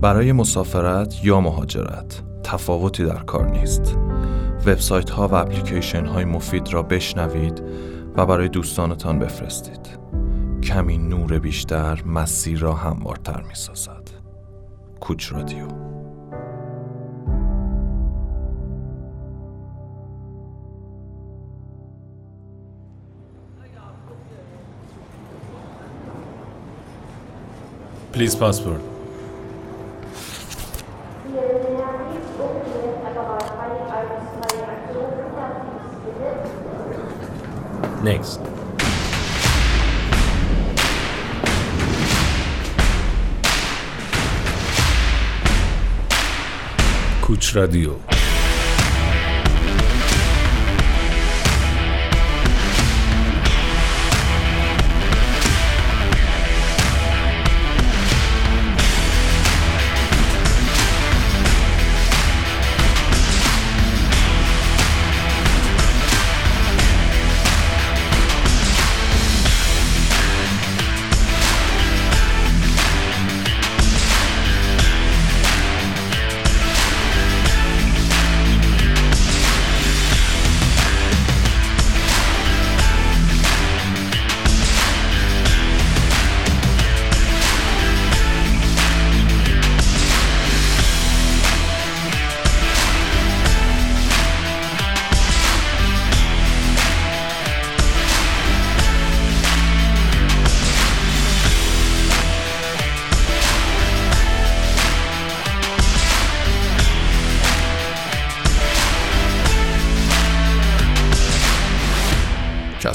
برای مسافرت یا مهاجرت. تفاوتی در کار نیست. وبسایت ها و اپلیکیشن های مفید را بشنوید و برای دوستانتان بفرستید. کمی نور بیشتر مسیر را هموارتر می سازد کوچ رادیو. Please passport. Next. کوچ رادیو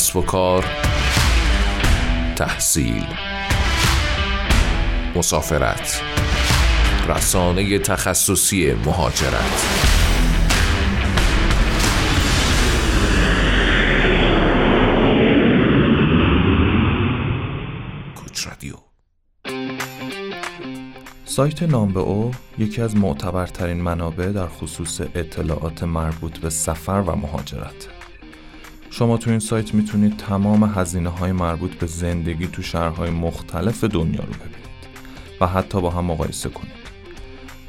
کسب و کار تحصیل مسافرت رسانه تخصصی مهاجرت. رادیو. سایت نام به او یکی از معتبرترین منابع در خصوص اطلاعات مربوط به سفر و مهاجرت. شما تو این سایت می‌تونید تمام هزینه های مربوط به زندگی تو شهرهای مختلف دنیا رو ببینید و حتی با هم مقایسه کنید.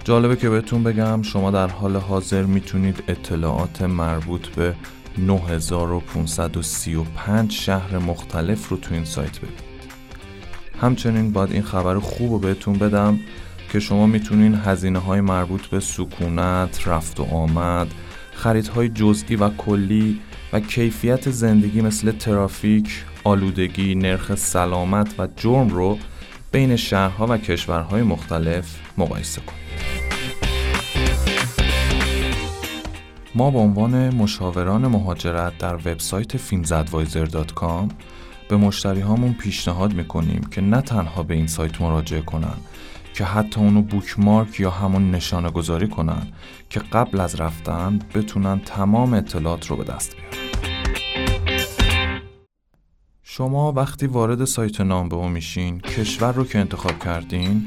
جالبه که بهتون بگم شما در حال حاضر می‌تونید اطلاعات مربوط به 9535 شهر مختلف رو تو این سایت ببینید. همچنین باید این خبر خوب رو بهتون بدم که شما می‌تونین هزینه های مربوط به سکونت، رفت و آمد، خریدهای جزئی و کلی و کیفیت زندگی مثل ترافیک، آلودگی، نرخ سلامت و جرم رو بین شهرها و کشورهای مختلف مقایسه کنید. ما به عنوان مشاوران مهاجرت در وبسایت filmsadvisor.com به مشتری هامون پیشنهاد می‌کنیم که نه تنها به این سایت مراجعه کنن که حتی اونو بوکمارک یا همون نشانه گذاری کنن که قبل از رفتن بتونن تمام اطلاعات رو به دست بیارن شما وقتی وارد سایت نامبئو میشین کشور رو که انتخاب کردین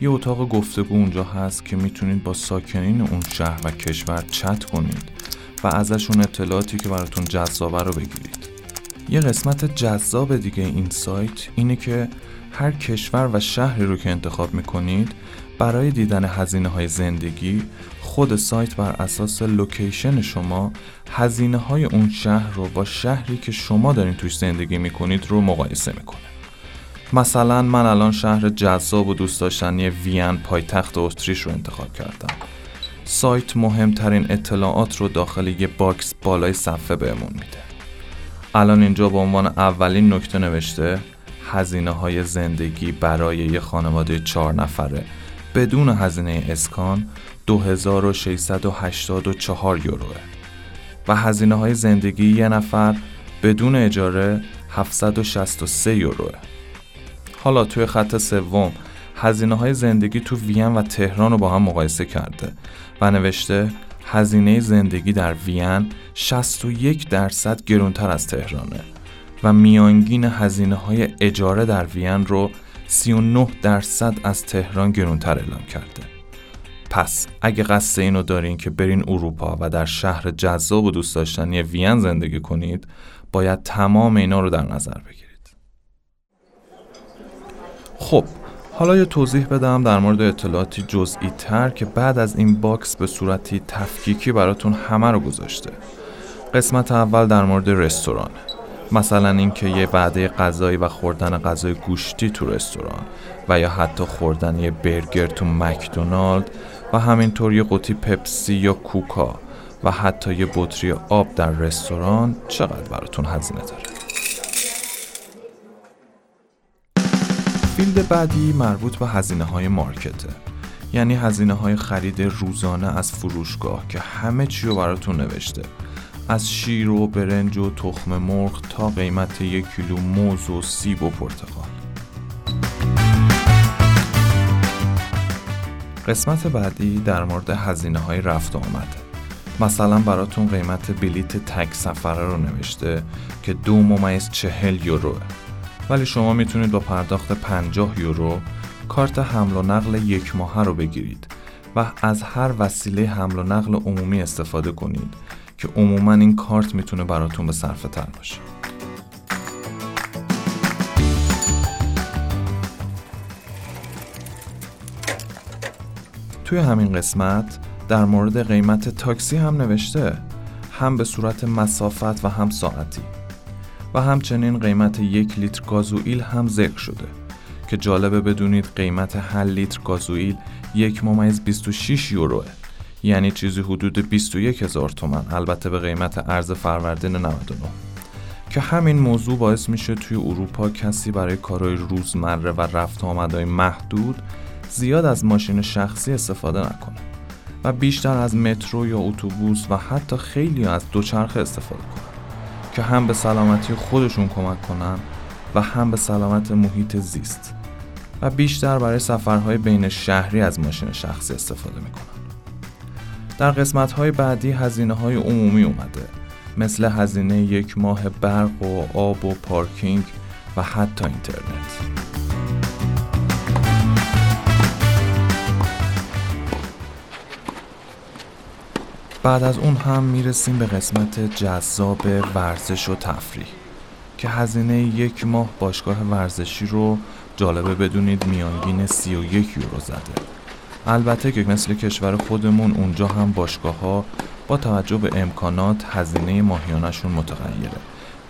یه اتاق گفتگو اونجا هست که می‌تونید با ساکنین اون شهر و کشور چت کنید و ازشون اطلاعاتی که براتون جذابه رو بگیرید. یه قسمت جذاب دیگه این سایت اینه که هر کشور و شهری رو که انتخاب می‌کنید برای دیدن هزینه های زندگی خود سایت بر اساس location شما هزینه های اون شهر رو با شهری که شما دارین توش زندگی می‌کنید رو مقایسه می‌کنه. مثلا من الان شهر جذاب و دوست داشتنی وین پایتخت اتریش رو انتخاب کردم. سایت مهمترین اطلاعات رو داخل یه box بالای صفحه بهمون میده. الان اینجا به عنوان اولین نکته نوشته هزینه های زندگی برای یه خانواده چهار نفره. بدون هزینه اسکان 2684 یوروه. و هزینه های زندگی یه نفر بدون اجاره 763 یوروه. حالا توی خط سوم هزینه های زندگی تو وین و تهران رو با هم مقایسه کرده و نوشته هزینه زندگی در وین 61 درصد گرونتر از تهرانه. و میانگین هزینه های اجاره در وین رو 39 درصد از تهران گرونتر اعلام کرده. پس اگه قصد اینو دارین که برین اروپا و در شهر جذاب و دوست داشتنی وین زندگی کنید باید تمام اینا رو در نظر بگیرید. خب حالا یه توضیح بدم در مورد اطلاعاتی جزئی تر که بعد از این box به صورتی تفکیکی براتون همه رو گذاشته. قسمت اول در مورد رستوران. مثلا اینکه یه وعده غذایی و خوردن غذای گوشتی تو رستوران و یا حتی خوردن یه برگر تو مکدونالد و همینطور یه قوطی پپسی یا کوکا و حتی یه بطری آب در رستوران چقدر براتون هزینه داره؟ فیلد بعدی مربوط به هزینه های مارکته یعنی هزینه های خرید روزانه از فروشگاه که همه چی رو براتون نوشته. از شیر و برنج و تخم مرغ تا قیمت یک کیلو موز و سیب و پرتقال. قسمت بعدی در مورد هزینه های رفت آمده مثلا براتون قیمت بلیت تک سفره رو نوشته که دو ممیز چهل یوروه ولی شما می‌تونید با پرداخت 50 یورو کارت حمل و نقل یک ماهه رو بگیرید و از هر وسیله حمل و نقل عمومی استفاده کنید. که عموما این کارت می‌تونه براتون به صرفه تر باشه. توی همین قسمت در مورد قیمت تاکسی هم نوشته هم به صورت مسافت و هم ساعتی. و همچنین قیمت یک لیتر گازوئیل هم ذکر شده که جالبه بدونید قیمت هر لیتر گازوئیل یک ممیز 26 یوروه. یعنی چیزی حدود 21 هزار تومن البته به قیمت ارز فروردین 99 که همین موضوع باعث میشه توی اروپا کسی برای کارهای روزمره و رفت آمدهای محدود زیاد از ماشین شخصی استفاده نکنه و بیشتر از مترو یا اتوبوس و حتی خیلی از دوچرخه استفاده کنه که هم به سلامتی خودشون کمک کنن و هم به سلامت محیط زیست و بیشتر برای سفرهای بین شهری از ماشین شخصی استفاده می‌کنن. در قسمت های بعدی هزینه های عمومی اومده. مثل هزینه یک ماه برق و آب و پارکینگ و حتی اینترنت. بعد از اون هم می‌رسیم به قسمت جذاب ورزش و تفریح که هزینه یک ماه باشگاه ورزشی رو جالبه بدونید میانگین 31 یورو زده. البته که مثل کشور خودمون اونجا هم باشگاه ها با توجه به امکانات هزینه ماهیانشون متغیره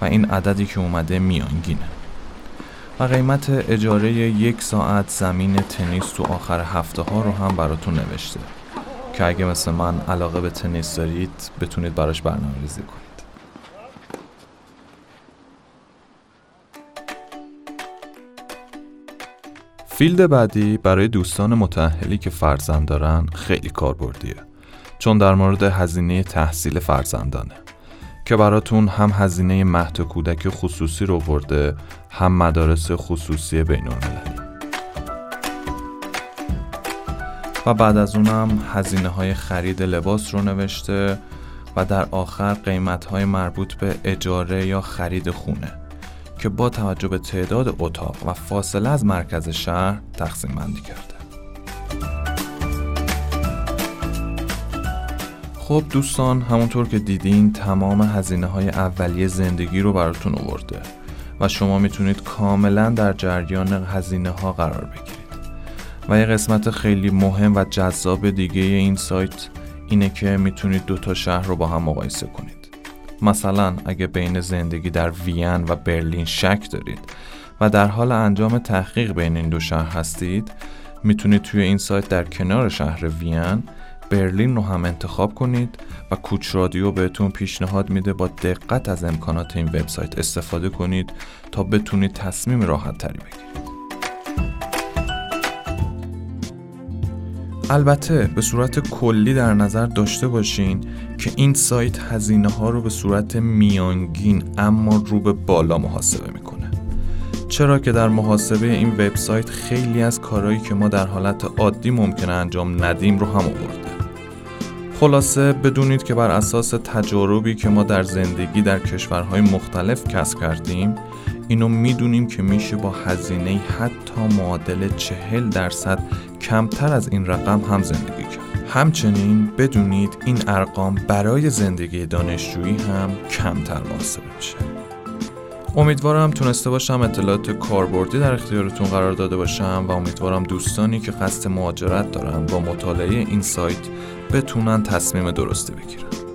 و این عددی که اومده میانگینه. و قیمت اجاره یک ساعت زمین تنیس تو آخر هفته ها رو هم براتون نوشته. که اگه مثل من علاقه به تنیس دارید بتونید براش برنامه ریزی کنید. فیلد بعدی برای دوستان متأهلی که فرزند دارن خیلی کاربردیه. چون در مورد هزینه تحصیل فرزندانه. که براتون هم هزینه مهد کودک خصوصی رو برده هم مدارس خصوصی بین و بعد از اونم هزینه های خرید لباس رو نوشته و در آخر قیمت های مربوط به اجاره یا خرید خونه. که با توجه به تعداد اتاق و فاصله از مرکز شهر تقسیم بندی کرده. خب دوستان همونطور که دیدین تمام هزینه های اولیه زندگی رو براتون آورده و شما می‌تونید کاملا در جریان هزینه ها قرار بگیرید. و یه قسمت خیلی مهم و جذاب دیگه این سایت اینه که می‌تونید دو تا شهر رو با هم مقایسه کنید. مثلا اگه بین زندگی در وین و برلین شک دارید و در حال انجام تحقیق بین این دو شهر هستید می‌تونید توی این سایت در کنار شهر وین برلین رو هم انتخاب کنید و کوچ رادیو بهتون پیشنهاد میده با دقت از امکانات این وبسایت استفاده کنید تا بتونید تصمیم راحت تری بگیرید. البته به صورت کلی در نظر داشته باشین که این سایت هزینه ها رو به صورت میانگین اما رو به بالا محاسبه می‌کنه. چرا که در محاسبه این وبسایت خیلی از کارهایی که ما در حالت عادی ممکنه انجام ندیم رو هم آورده. خلاصه بدونید که بر اساس تجاربی که ما در زندگی در کشورهای مختلف کسب کردیم اینو می‌دونیم که میشه با هزینه حتی معادل چهل درصد کمتر از این رقم هم زندگی کرد. همچنین بدونید این ارقام برای زندگی دانشجویی هم کمتر محاسبه میشه. امیدوارم تونسته باشم اطلاعات کاربردی در اختیارتون قرار داده باشم و امیدوارم دوستانی که قصد مهاجرت دارن با مطالعه این سایت بتونن تصمیم درستی بگیرن.